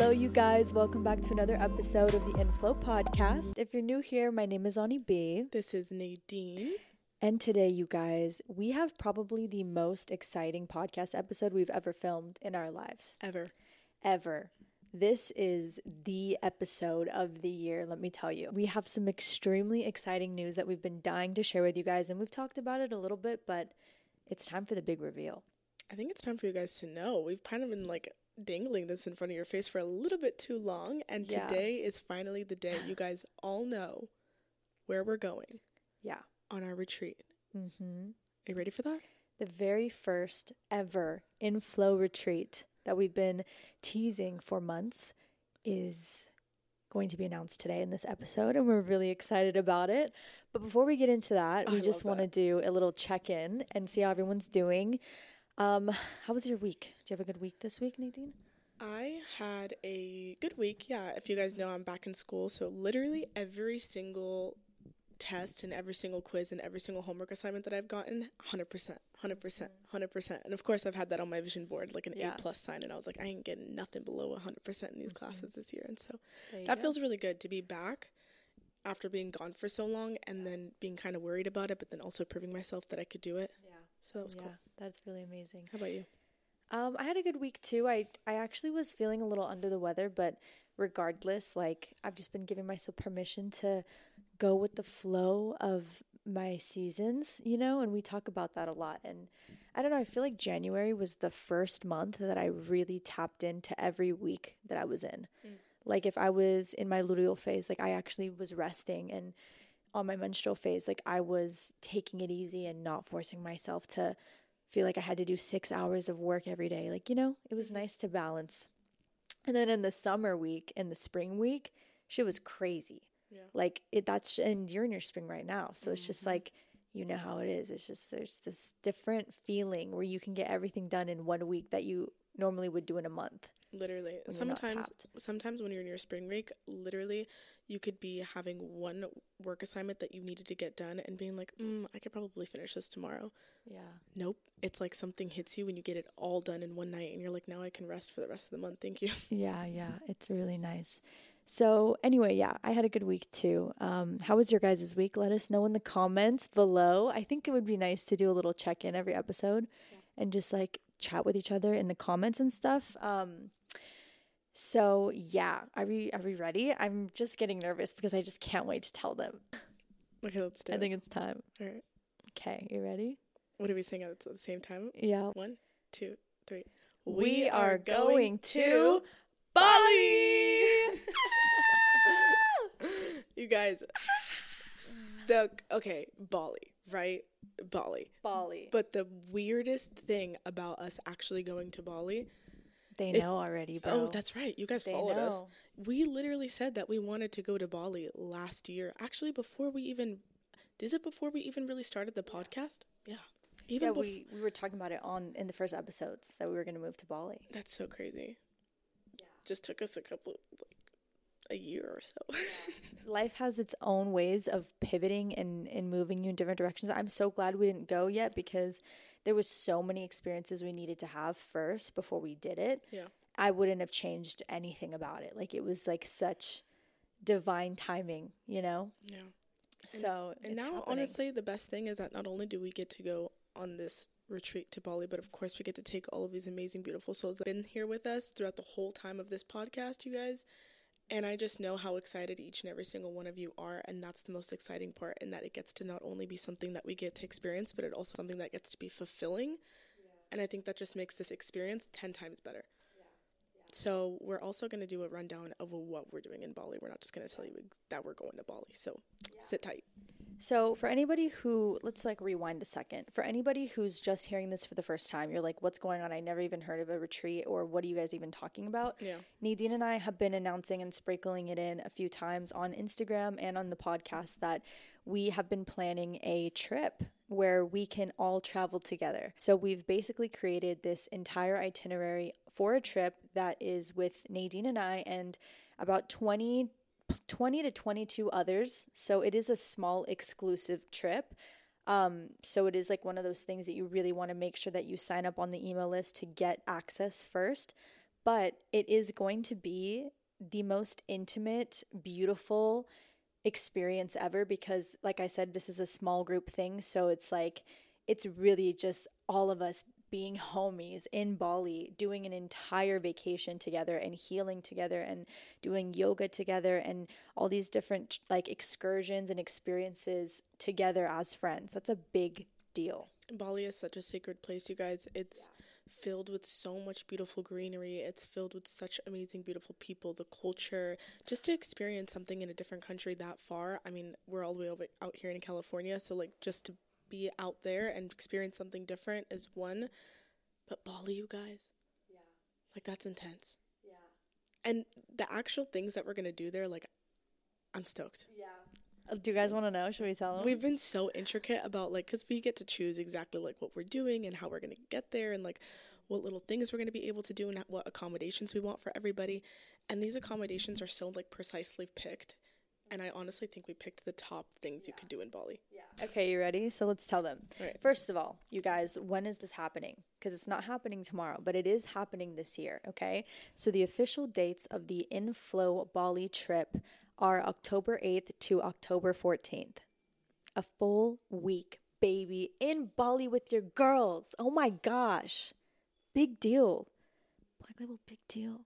Hello, you guys. Welcome back to another episode of the Inflow podcast. If you're new here, my name is Ani B. This is Nadine. And today, you guys, we have probably the most exciting podcast episode we've ever filmed in our lives. Ever. Ever. This is the episode of the year, let me tell you. We have some extremely exciting news that we've been dying to share with you guys, and we've talked about it a little bit, but it's time for the big reveal. I think it's time for you guys to know. We've kind of been like dangling this in front of your face for a little bit too long, and Yeah. today is finally the day you guys all know where we're going Yeah. on our retreat. Mm-hmm. Are you ready for that? the very first ever inflow retreat that we've been teasing for months is going to be announced today in this episode and we're really excited about it but before we get into that I we love just want to do a little check-in and see how everyone's doing um how was your week do you have a good week this week nadine I had a good week. Yeah, if you guys know, I'm back in school. So, literally every single test and every single quiz and every single homework assignment that I've gotten, 100%, 100%, 100%. And of course, I've had that on my vision board, like an Yeah. A plus sign. And I was like, I ain't getting nothing below 100% in these classes this year. And so, that go. feels really good to be back after being gone for so long and then being kind of worried about it, but then also proving myself that I could do it. yeah So, that was yeah cool. that's really amazing How about you? Um, I had a good week too. I I actually was feeling a little under the weather, but regardless, like I've just been giving myself permission to go with the flow of my seasons, you know, and we talk about that a lot. And I don't know, I feel like January was the first month that I really tapped into every week that I was in. Like if I was in my luteal phase, like I actually was resting and on my menstrual phase, like I was taking it easy and not forcing myself to feel like I had to do six hours of work every day. Like, you know, it was mm-hmm. nice to balance. And then in the summer week and the spring week, shit was crazy. Yeah. Like it that's and you're in your spring right now. So it's just mm-hmm. like you know how it is. It's just there's this different feeling where you can get everything done in one week that you normally would do in a month. Literally. when you're not Sometimes sometimes when you're in your spring break, literally you could be having one work assignment that you needed to get done and being like, mm, I could probably finish this tomorrow. Yeah. Nope. It's like something hits you when you get it all done in one night and you're like, now I can rest for the rest of the month. Thank you. Yeah, yeah, it's really nice. So anyway, yeah, I had a good week too. Um, how was your guys' week? Let us know in the comments below. I think it would be nice to do a little check in every episode and just like chat with each other in the comments and stuff. Um, so yeah, are we are we ready? I'm just getting nervous because I just can't wait to tell them. Okay, let's do I it. think it's time. all right. Okay, you ready? What are we saying at the same time? Yeah. One, two, three. We are going to Bali. you guys, the okay, Bali, right? Bali. Bali. But the weirdest thing about us actually going to Bali. They if- know already, oh, bro. Oh, that's right. You guys They followed us. We literally said that we wanted to go to Bali last year. Actually, before we even is it before we even really started the podcast? Yeah. Even yeah, before we, we were talking about it on in the first episodes that we were going to move to Bali. That's so crazy. Yeah. Just took us a couple, like, a year or so. life has its own ways of pivoting and, and moving you in different directions. I'm so glad we didn't go yet because there was so many experiences we needed to have first before we did it. yeah. I wouldn't have changed anything about it. Like it was like such divine timing, you know? Yeah. So And it's now, happening. honestly, the best thing is that not only do we get to go on this retreat to Bali, but of course, we get to take all of these amazing, beautiful souls that have been here with us throughout the whole time of this podcast, you guys. And I just know how excited each and every single one of you are. And that's the most exciting part, in that it gets to not only be something that we get to experience, but it also something that gets to be fulfilling. And I think that just makes this experience 10 times better. So we're also going to do a rundown of what we're doing in Bali. We're not just going to tell you that we're going to Bali. So sit tight. So, for anybody who, let's like rewind a second. For anybody who's just hearing this for the first time, you're like, what's going on? I never even heard of a retreat, or what are you guys even talking about? Yeah. Nadine and I have been announcing and sprinkling it in a few times on Instagram and on the podcast that we have been planning a trip where we can all travel together. So, we've basically created this entire itinerary for a trip that is with Nadine and I and about 20 20 to 22 others. So it is a small exclusive trip. Um, so it is like one of those things that you really want to make sure that you sign up on the email list to get access first. but it is going to be the most intimate, beautiful experience ever because, like I said, this is a small group thing. So it's like, it's really just all of us being homies in Bali, doing an entire vacation together and healing together and doing yoga together and all these different like excursions and experiences together as friends. That's a big deal. Bali is such a sacred place, you guys. It's yeah. filled with so much beautiful greenery. It's filled with such amazing, beautiful people, the culture. Just to experience something in a different country that far. I mean, we're all the way over out here in California, so like just to be out there and experience something different is one. But Bali, you guys, yeah, like that's intense. Yeah, and the actual things that we're gonna do there, like, I'm stoked. Yeah. Uh, do you guys want to know? Should we tell them? We've been so intricate about like, cause we get to choose exactly like what we're doing and how we're gonna get there and like what little things we're going to be able to do and what accommodations we want for everybody. And these accommodations are so like precisely picked and I honestly think we picked the top things you could do in Bali. Yeah. Okay, you ready? So let's tell them. Right. First of all, you guys, when is this happening? Because it's not happening tomorrow, but it is happening this year. Okay. So the official dates of the Inflow Bali trip are October 8th to October 14th. A full week, baby, in Bali with your girls. Oh my gosh. Big deal. Black Label, big deal.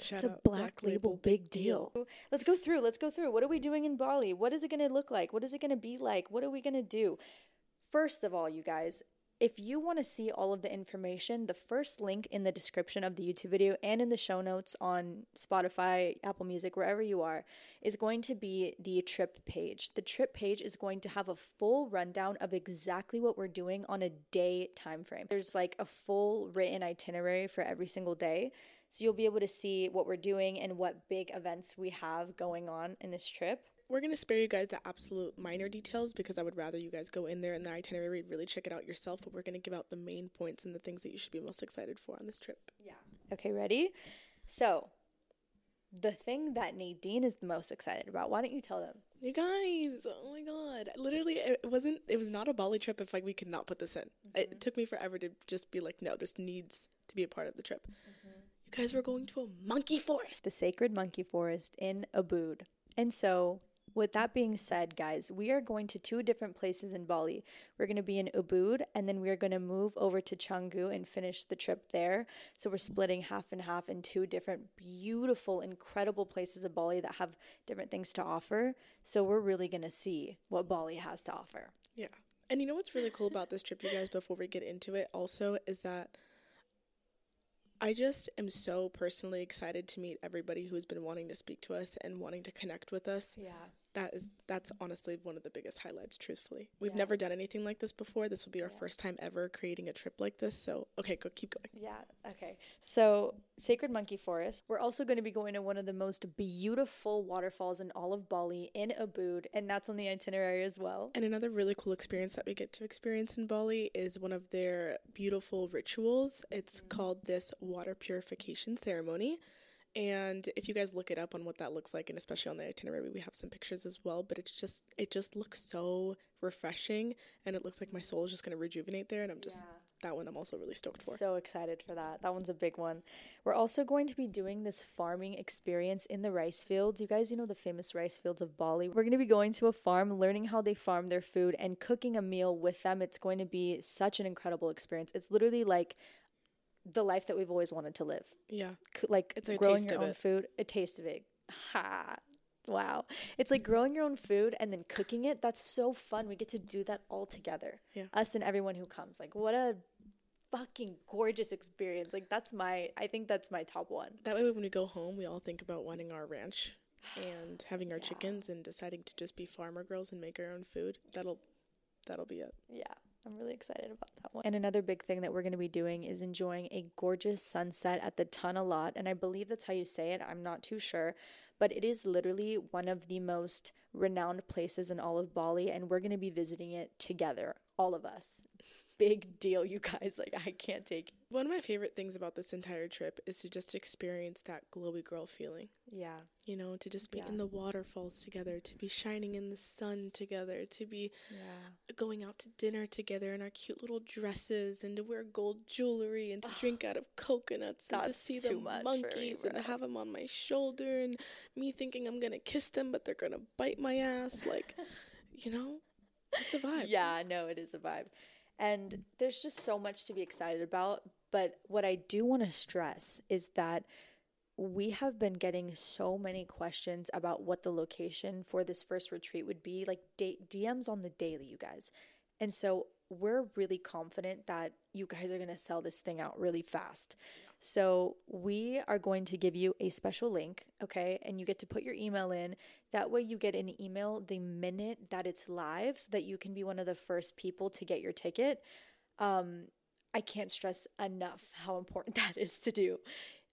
Shout it's a black, black label, label, big deal. deal. Let's go through. Let's go through. What are we doing in Bali? What is it going to look like? What is it going to be like? What are we going to do? First of all, you guys, if you want to see all of the information, the first link in the description of the YouTube video and in the show notes on Spotify, Apple Music, wherever you are, is going to be the trip page. The trip page is going to have a full rundown of exactly what we're doing on a day time frame. There's like a full written itinerary for every single day. So you'll be able to see what we're doing and what big events we have going on in this trip. We're going to spare you guys the absolute minor details because I would rather you guys go in there in the itinerary, really check it out yourself. But we're going to give out the main points and the things that you should be most excited for on this trip. Yeah. Okay, ready? So, the thing that Nadine is the most excited about. Why don't you tell them? You guys, oh my god. Literally it wasn't it was not a Bali trip if like we could not put this in. Mm-hmm. It took me forever to just be like, no, this needs to be a part of the trip. Mm-hmm you guys were going to a monkey forest. The sacred monkey forest in Ubud. And so, with that being said, guys, we are going to two different places in Bali. We're going to be in Ubud and then we're going to move over to Canggu and finish the trip there. So we're splitting half and half in two different beautiful, incredible places of Bali that have different things to offer. So we're really going to see what Bali has to offer. Yeah. And you know what's really cool about this trip, you guys, before we get into it, also, is that I just am so personally excited to meet everybody who's been wanting to speak to us and wanting to connect with us. Yeah that is that's honestly one of the biggest highlights truthfully. We've yeah. never done anything like this before. This will be our yeah. first time ever creating a trip like this so okay go keep going. Yeah okay. So sacred monkey forest. We're also going to be going to one of the most beautiful waterfalls in all of bali in ubud and that's on the itinerary as well. And another really cool experience that we get to experience in bali is one of their beautiful rituals. It's mm-hmm. called this water purification ceremony and if you guys look it up on what that looks like and especially on the itinerary we have some pictures as well but it's just it just looks so refreshing and it looks like my soul is just going to rejuvenate there and i'm just yeah. that one i'm also really stoked for. So excited for that. That one's a big one. We're also going to be doing this farming experience in the rice fields. You guys you know the famous rice fields of bali. We're going to be going to a farm learning how they farm their food and cooking a meal with them. It's going to be such an incredible experience. It's literally like the life that we've always wanted to live. Yeah. like it's like growing your own it. food, a taste of it. Ha. Wow. It's like growing your own food and then cooking it. That's so fun. We get to do that all together. Yeah. Us and everyone who comes. Like what a fucking gorgeous experience. Like that's my I think that's my top one. That way when we go home, we all think about wanting our ranch and having our yeah. chickens and deciding to just be farmer girls and make our own food. That'll that'll be it. Yeah. I'm really excited about that one. And another big thing that we're going to be doing is enjoying a gorgeous sunset at the Tanah Lot. And I believe that's how you say it. I'm not too sure. But it is literally one of the most renowned places in all of Bali. And we're going to be visiting it together all of us. Big deal, you guys. Like, I can't take it. One of my favorite things about this entire trip is to just experience that glowy girl feeling. Yeah. You know, to just be Yeah. in the waterfalls together, to be shining in the sun together, to be Yeah. going out to dinner together in our cute little dresses and to wear gold jewelry and to drink out of coconuts and to see the for me, monkeys and to have them on my shoulder and me thinking I'm gonna kiss them but they're gonna bite my ass like you know it's a vibe Yeah, no, it is a vibe. And there's just so much to be excited about. But what I do want to stress is that we have been getting so many questions about what the location for this first retreat would be like da- DMs on the daily, you guys. And so we're really confident that you guys are going to sell this thing out really fast. So we are going to give you a special link, okay? And you get to put your email in. That way you get an email the minute that it's live so that you can be one of the first people to get your ticket. Um, I can't stress enough how important that is to do.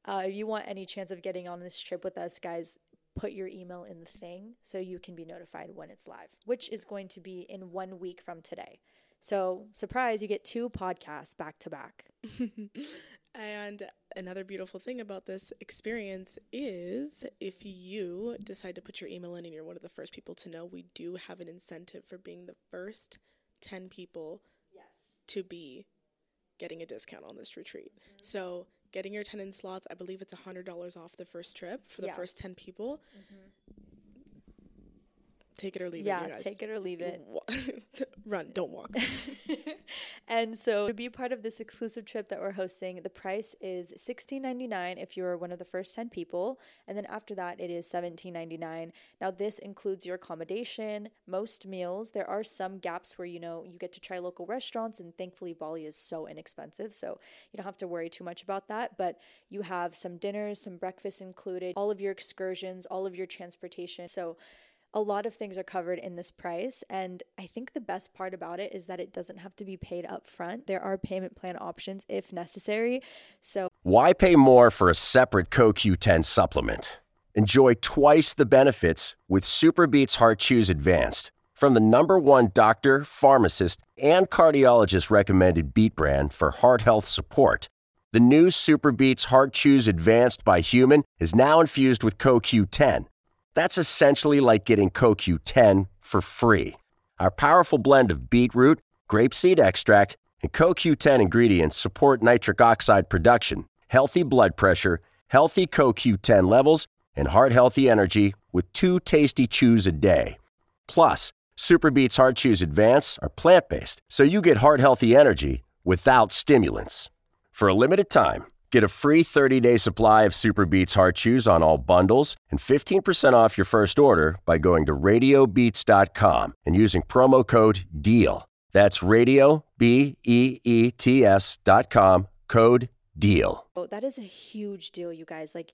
Uh, if you want any chance of getting on this trip with us, guys, put your email in the thing so you can be notified when it's live, which is going to be in one week from today. So, surprise, you get two podcasts back to back. and another beautiful thing about this experience is if you decide to put your email in and you're one of the first people to know we do have an incentive for being the first 10 people Yes. to be getting a discount on this retreat. Mm-hmm. So, getting your attendance slots, I believe it's $100 off the first trip for the Yeah. first 10 people. Mm-hmm. Take it or leave it, Yeah, take it or leave it. Run, don't walk. and so to be part of this exclusive trip that we're hosting, the price is $16.99 if you're one of the first 10 people, and then after that it is $17.99. Now this includes your accommodation, most meals. There are some gaps where you know you get to try local restaurants and thankfully Bali is so inexpensive, so you don't have to worry too much about that, but you have some dinners, some breakfast included, all of your excursions, all of your transportation. So a lot of things are covered in this price and i think the best part about it is that it doesn't have to be paid up front there are payment plan options if necessary so Why pay more for a separate CoQ10 supplement? Enjoy twice the benefits with SuperBeets Heart Chews Advanced from the number one doctor, pharmacist, and cardiologist recommended beet brand for heart health support. The new SuperBeets Heart Chews Advanced by HumanN is now infused with CoQ10. That's essentially like getting CoQ10 for free. Our powerful blend of beetroot, grapeseed extract, and CoQ10 ingredients support nitric oxide production, healthy blood pressure, healthy CoQ10 levels, and heart healthy energy with two tasty chews a day. Plus, SuperBeets Heart Chews Advance are plant based, so you get heart healthy energy without stimulants. For a limited time, get a free 30 day supply of SuperBeets Heart Chews on all bundles and 15% off your first order by going to radiobeets.com and using promo code DEAL. That's radio, B E E T S dot com, code DEAL. oh, that is a huge deal you guys like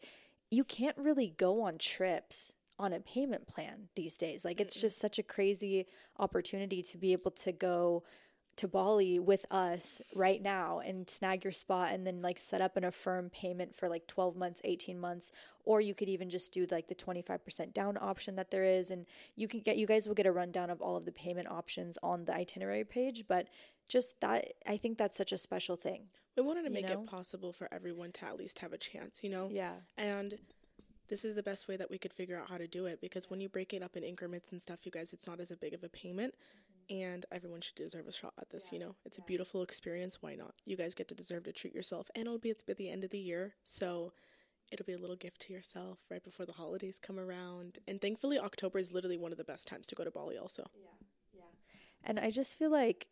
you can't really go on trips on a payment plan these days like it's just such a crazy opportunity to be able to go to Bali with us right now and snag your spot and then like set up an affirm payment for like 12 months, 18 months or you could even just do like the 25% down option that there is and you can get you guys will get a rundown of all of the payment options on the itinerary page but just that I think that's such a special thing. We wanted to make know? it possible for everyone to at least have a chance, you know? Yeah. And this is the best way that we could figure out how to do it because when you break it up in increments and stuff, you guys, it's not as a big of a payment. And everyone should deserve a shot at this, you know? It's a beautiful experience. Why not? You guys get to deserve to treat yourself. And it'll be at the end of the year. So it'll be a little gift to yourself right before the holidays come around. And thankfully, October is literally one of the best times to go to Bali, also. Yeah, yeah. And I just feel like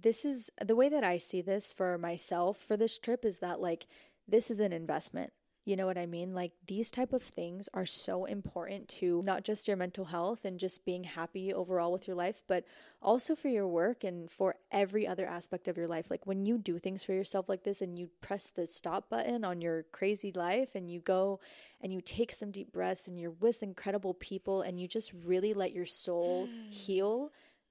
this is the way that I see this for myself for this trip is that like this is an investment. You know what I mean? Like these type of things are so important to not just your mental health and just being happy overall with your life, but also for your work and for every other aspect of your life. Like when you do things for yourself like this and you press the stop button on your crazy life and you go and you take some deep breaths and you're with incredible people and you just really let your soul heal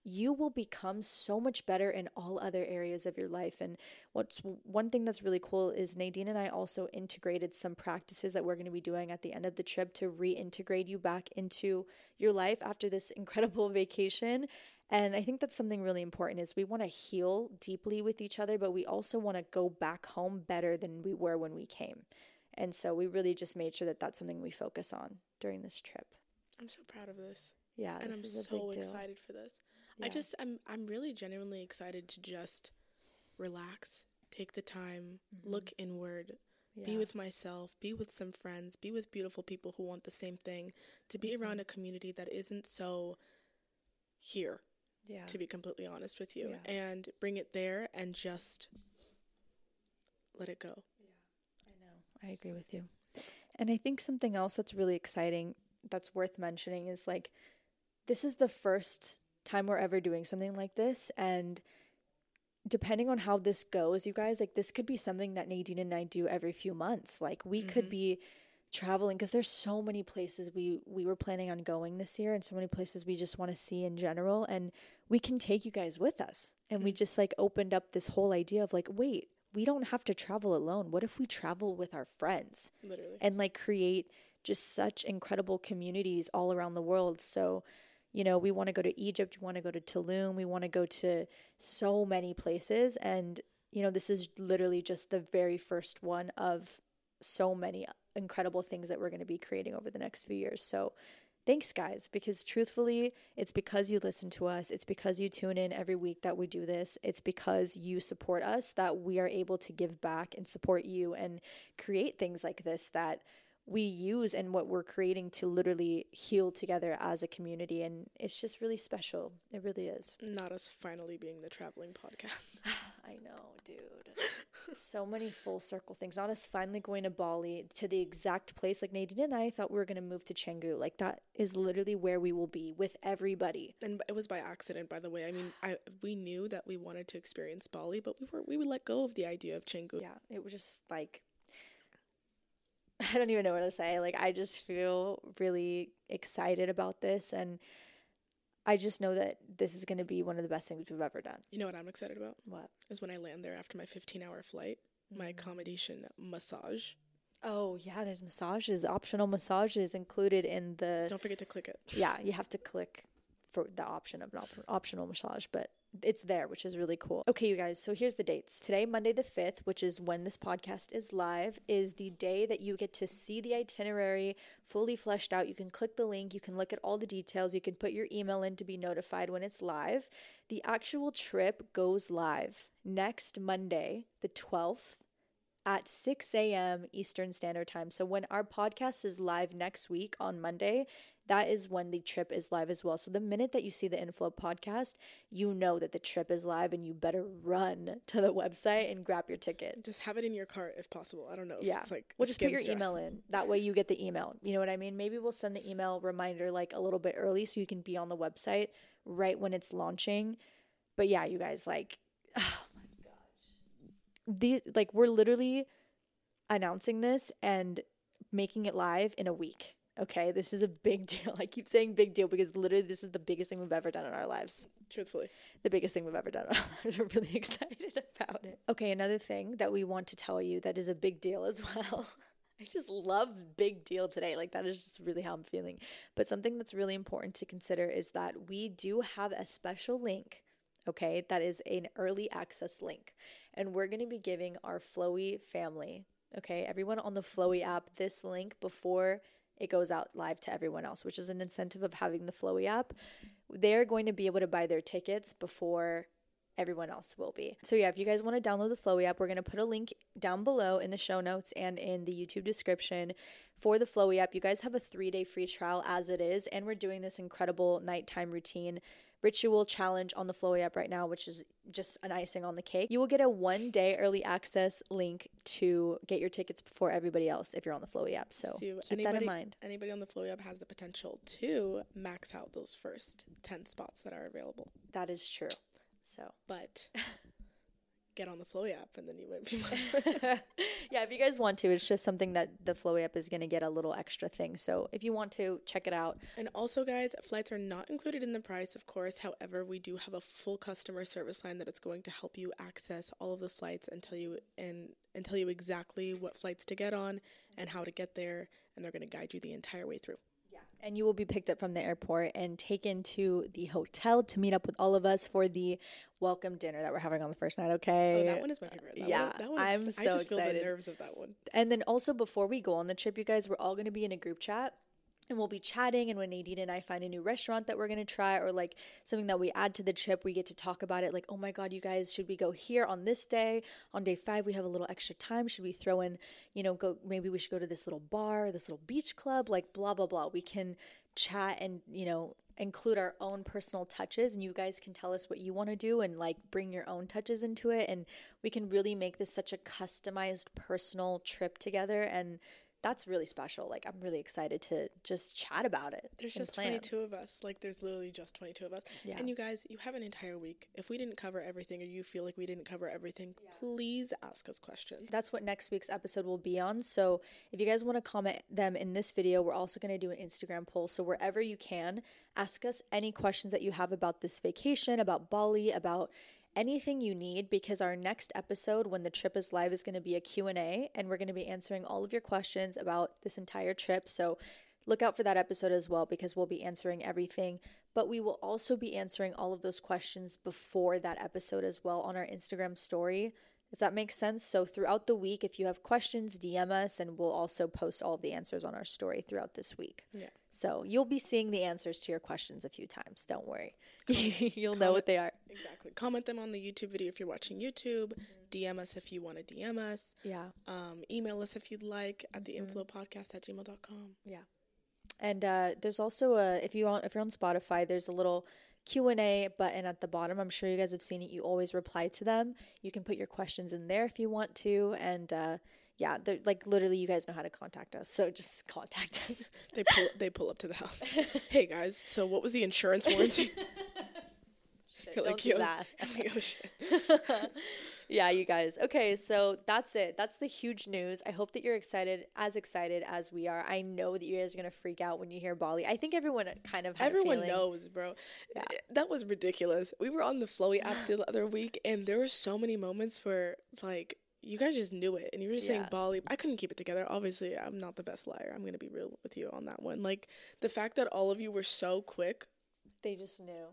you will become so much better in all other areas of your life. And what's one thing that's really cool is Nadine and I also integrated some practices that we're going to be doing at the end of the trip to reintegrate you back into your life after this incredible vacation. And I think that's something really important is we want to heal deeply with each other, but we also want to go back home better than we were when we came. And so we really just made sure that that's something we focus on during this trip. I'm so proud of this. Yeah, and I'm so big deal. excited for this. I just I'm I'm really genuinely excited to just relax, take the time, look inward, be Mm-hmm. With myself, be with some friends, be with beautiful people who want the same thing, to be Mm-hmm. around a community that isn't so here, Yeah. to be completely honest with you, Yeah. and bring it there and just let it go. Yeah. I know. I agree with you. And I think something else that's really exciting that's worth mentioning is like this is the first time we're ever doing something like this and depending on how this goes, you guys, like this could be something that Nadine and I do every few months. Like we could mm-hmm. be traveling because there's so many places we we were planning on going this year and so many places we just want to see in general and we can take you guys with us. And we mm. just like opened up this whole idea of like wait, we don't have to travel alone. What if we travel with our friends? Literally. and like create just such incredible communities all around the world. So, you know, we want to go to Egypt, we want to go to Tulum, we want to go to so many places. And, you know, this is literally just the very first one of so many incredible things that we're going to be creating over the next few years. So, thanks, guys, because truthfully, it's because you listen to us, it's because you tune in every week that we do this, it's because you support us that we are able to give back and support you and create things like this that we use and what we're creating to literally heal together as a community and it's just really special. It really is. Not us finally being the traveling podcast. i know dude. So many full circle things. Not us finally going to bali to the exact place. Like nadine and i thought we were going to move to Canggu. like that is literally where we will be with everybody. And it was by accident by the way. I mean i we knew that we wanted to experience bali but we were we would let go of the idea of Canggu yeah it was just like i don't even know what to say. Like i just feel really excited about this and i just know that this is going to be one of the best things we've ever done. You know what i'm excited about? What? Is when i land there after my 15 hour flight my mm. accommodation massage. Oh yeah, there's massages, optional massages included in the. don't forget to click it. Yeah, you have to click for the option of an op- optional massage, but it's there, which is really cool. Okay, you guys, so here's the dates. Today, Monday the 5th, which is when this podcast is live, is the day that you get to see the itinerary fully fleshed out. You can click the link, you can look at all the details, you can put your email in to be notified when it's live. The actual trip goes live next Monday, the 12th at 6 a.m. Eastern Standard Time. So when our podcast is live next week on Monday, that is when the trip is live as well. So the minute that you see the Inflow podcast, you know that the trip is live and you better run to the website and grab your ticket. just have it in your cart if possible i don't know if Yeah. it's like We'll just put your skim's email in. That way you get the email. You know what I mean? Maybe we'll send the email reminder like a little bit early so you can be on the website right when it's launching. But yeah, you guys, like, oh my gosh. These, like, we're literally announcing this and making it live in a week. Okay, this is a big deal. I keep saying big deal because literally this is the biggest thing we've ever done in our lives truthfully the biggest thing we've ever done in our lives. We're really excited about it. Okay, another thing that we want to tell you that is a big deal as well. I just love big deal today. Like that is just really how I'm feeling. But something that's really important to consider is that we do have a special link, okay? That is an early access link. And we're going to be giving our Flowy family, okay? Everyone on the Flowy app this link before it goes out live to everyone else, which is an incentive of having the Flowy app. They're going to be able to buy their tickets before everyone else will be. So yeah, if you guys want to download the Flowy app, we're going to put a link down below in the show notes and in the YouTube description for the Flowy app. You guys have a 3-day free trial as it is, and we're doing this incredible nighttime routine ritual challenge on the Flowy app right now, which is just an icing on the cake. You will get a 1-day early access link to get your tickets before everybody else if you're on the Flowy app. So So keep anybody, that in mind. Anybody on the Flowy app has the potential to max out those first 10 spots that are available. That is true. So But get on the Flowy app and then you might be yeah, if you guys want to, it's just something that the Flowy app is going to get a little extra thing. So if you want to, check it out. And also, guys, flights are not included in the price, of course. However, we do have a full customer service line that is going to help you access all of the flights and tell you and and tell you exactly what flights to get on and how to get there, and they're going to guide you the entire way through. And you will be picked up from the airport and taken to the hotel to meet up with all of us for the welcome dinner that we're having on the first night. Okay. Oh, that one is my favorite. That Yeah, one, that one I'm is- I so just feel the excited. nerves of that one. And then also before we go on the trip, you guys, we're all going to be in a group chat. And we'll be chatting, and when Nadine and I find a new restaurant that we're gonna try, or like something that we add to the trip, we get to talk about it. Like, oh my god, you guys, should we go here on this day? On day five, we have a little extra time. Should we throw in, you know, go? Maybe we should go to this little bar, this little beach club, like blah blah blah. We can chat and you know include our own personal touches, and you guys can tell us what you want to do and like bring your own touches into it, and we can really make this such a customized, personal trip together and that's really special. Like I'm really excited to just chat about it. There's just plan. 22 of us. Like, there's literally just 22 of us. Yeah. And you guys, you have an entire week. If we didn't cover everything or you feel like we didn't cover everything, please ask us questions. That's what next week's episode will be on. So if you guys want to comment them in this video, we're also going to do an Instagram poll. So wherever you can, ask us any questions that you have about this vacation, about Bali, about anything you need because our next episode when the trip is live is going to be a Q&A and we're going to be answering all of your questions about this entire trip. So look out for that episode as well because we'll be answering everything. But we will also be answering all of those questions before that episode as well on our Instagram story, if that makes sense. So throughout the week, if you have questions, DM us and we'll also post all of the answers on our story throughout this week. Yeah. So you'll be seeing the answers to your questions a few times. Don't worry. you'll know what they are. Exactly. Comment them on the YouTube video if you're watching YouTube. DM us if you want to DM us. Yeah. Um, email us if you'd like at the inflowpodcast at gmail.com. Yeah. And uh, there's also a if you want if you're on Spotify, there's a little Q and A button at the bottom. I'm sure you guys have seen it. You always reply to them. You can put your questions in there if you want to. And uh, yeah, they're like literally, you guys know how to contact us. So just contact us. They pull, they pull up to the house. hey guys, so what was the insurance warranty? You're Don't do "Yo." that. Like, oh shit. yeah, you guys. Okay, so that's it. That's the huge news. I hope that you're excited, as excited as we are. I know that you guys are gonna freak out when you hear Bali. I think everyone kind of Everyone knows, bro. Eh, that was ridiculous. We were on the Flowy app the other week, and there were so many moments where, like, you guys just knew it, and you were just saying Yeah. Bali. I couldn't keep it together. Obviously, I'm not the best liar. I'm gonna be real with you on that one. Like the fact that all of you were so quick. They just knew.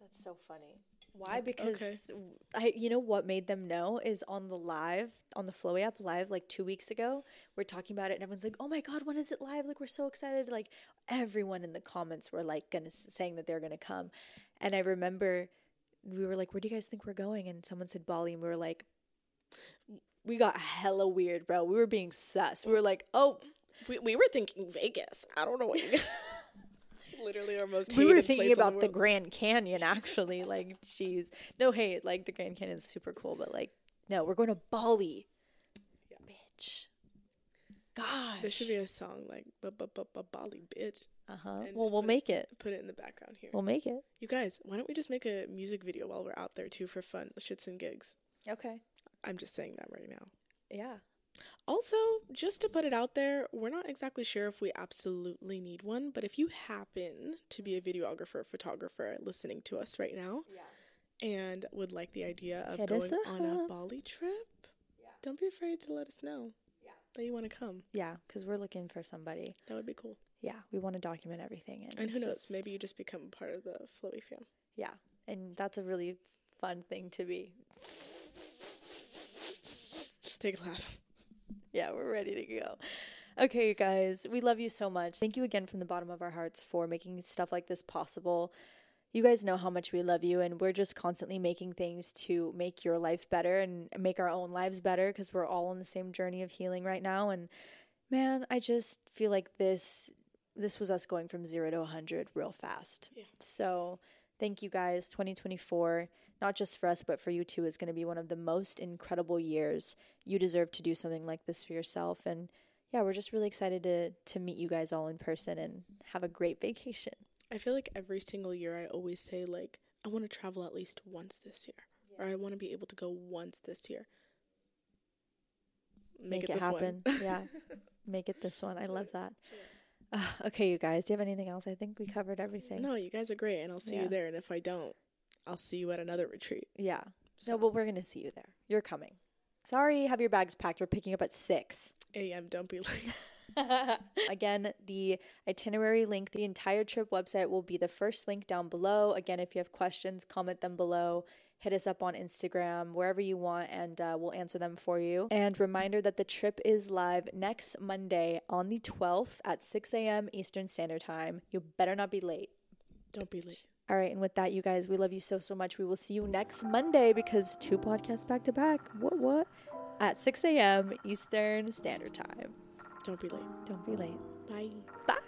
That's so funny. Why? Because I, you know, what made them know is on the live on the Flowy app live like two weeks ago. We're talking about it, and everyone's like, "Oh my god, when is it live? Like, we're so excited!" Like, everyone in the comments were like, gonna saying that they're gonna come, and I remember we were like, "Where do you guys think we're going?" And someone said Bali, and we were like, "We got hella weird, bro. We were being sus. We were like, oh." We, we were thinking Vegas. I don't know what you. Literally our most. we were thinking about the, world. Grand Canyon actually. like, jeez, no hate. Like the Grand Canyon is super cool, but like, no, we're going to Bali, yeah. bitch. God. There should be a song like "Ba ba ba ba Bali, bitch." Uh huh. Well, we'll put it- make it. Put it in the background here. We'll make it. You guys, why don't we just make a music video while we're out there too for fun, shits and gigs? Okay. I'm just saying that right now. Yeah. Also, just to put it out there, we're not exactly sure if we absolutely need one, but if you happen to be a videographer, photographer listening to us right now, yeah. and would like the idea of Hit going on a. Bali trip, yeah. don't be afraid to let us know that you want to come. Yeah, because we're looking for somebody. That would be cool. Yeah, we want to document everything. And, And who knows, just- maybe you just become part of the Flowy fam. Yeah, and that's a really fun thing to be. Take a laugh. Yeah, we're ready to go. Okay, you guys, we love you so much. Thank you again from the bottom of our hearts for making stuff like this possible. You guys know how much we love you, and we're just constantly making things to make your life better and make our own lives better because we're all on the same journey of healing right now. And man, I just feel like this this was us going from zero to 100 real fast. Yeah. So thank you guys. 2024, not just for us, but for you too, is going to be one of the most incredible years. You deserve to do something like this for yourself. And yeah, we're just really excited to, to meet you guys all in person and have a great vacation. I feel like every single year I always say like I want to travel at least once this year, or I want to be able to go once this year. Make, it, this happen. one. yeah. Make it this one. I love that. Uh, okay, you guys, do you have anything else? I think we covered everything. no, you guys are great, and I'll see Yeah. you there. And if I don't, I'll see you at another retreat. Yeah. So, No, but we're going to see you there. You're coming. Sorry, have your bags packed. We're picking up at 6. AM, don't be late. Again, the itinerary link, the entire trip website will be the first link down below. Again, if you have questions, comment them below. Hit us up on Instagram, wherever you want, and uh, we'll answer them for you. And reminder that the trip is live next Monday on the 12th at 6 a.m. Eastern Standard Time. You better not be late. Don't be late. All right, and with that, you guys, we love you so, so much. We will see you next Monday because two podcasts back to back. What, what? At 6 a.m. Eastern Standard Time. Don't be late. Don't be late. Bye. Bye.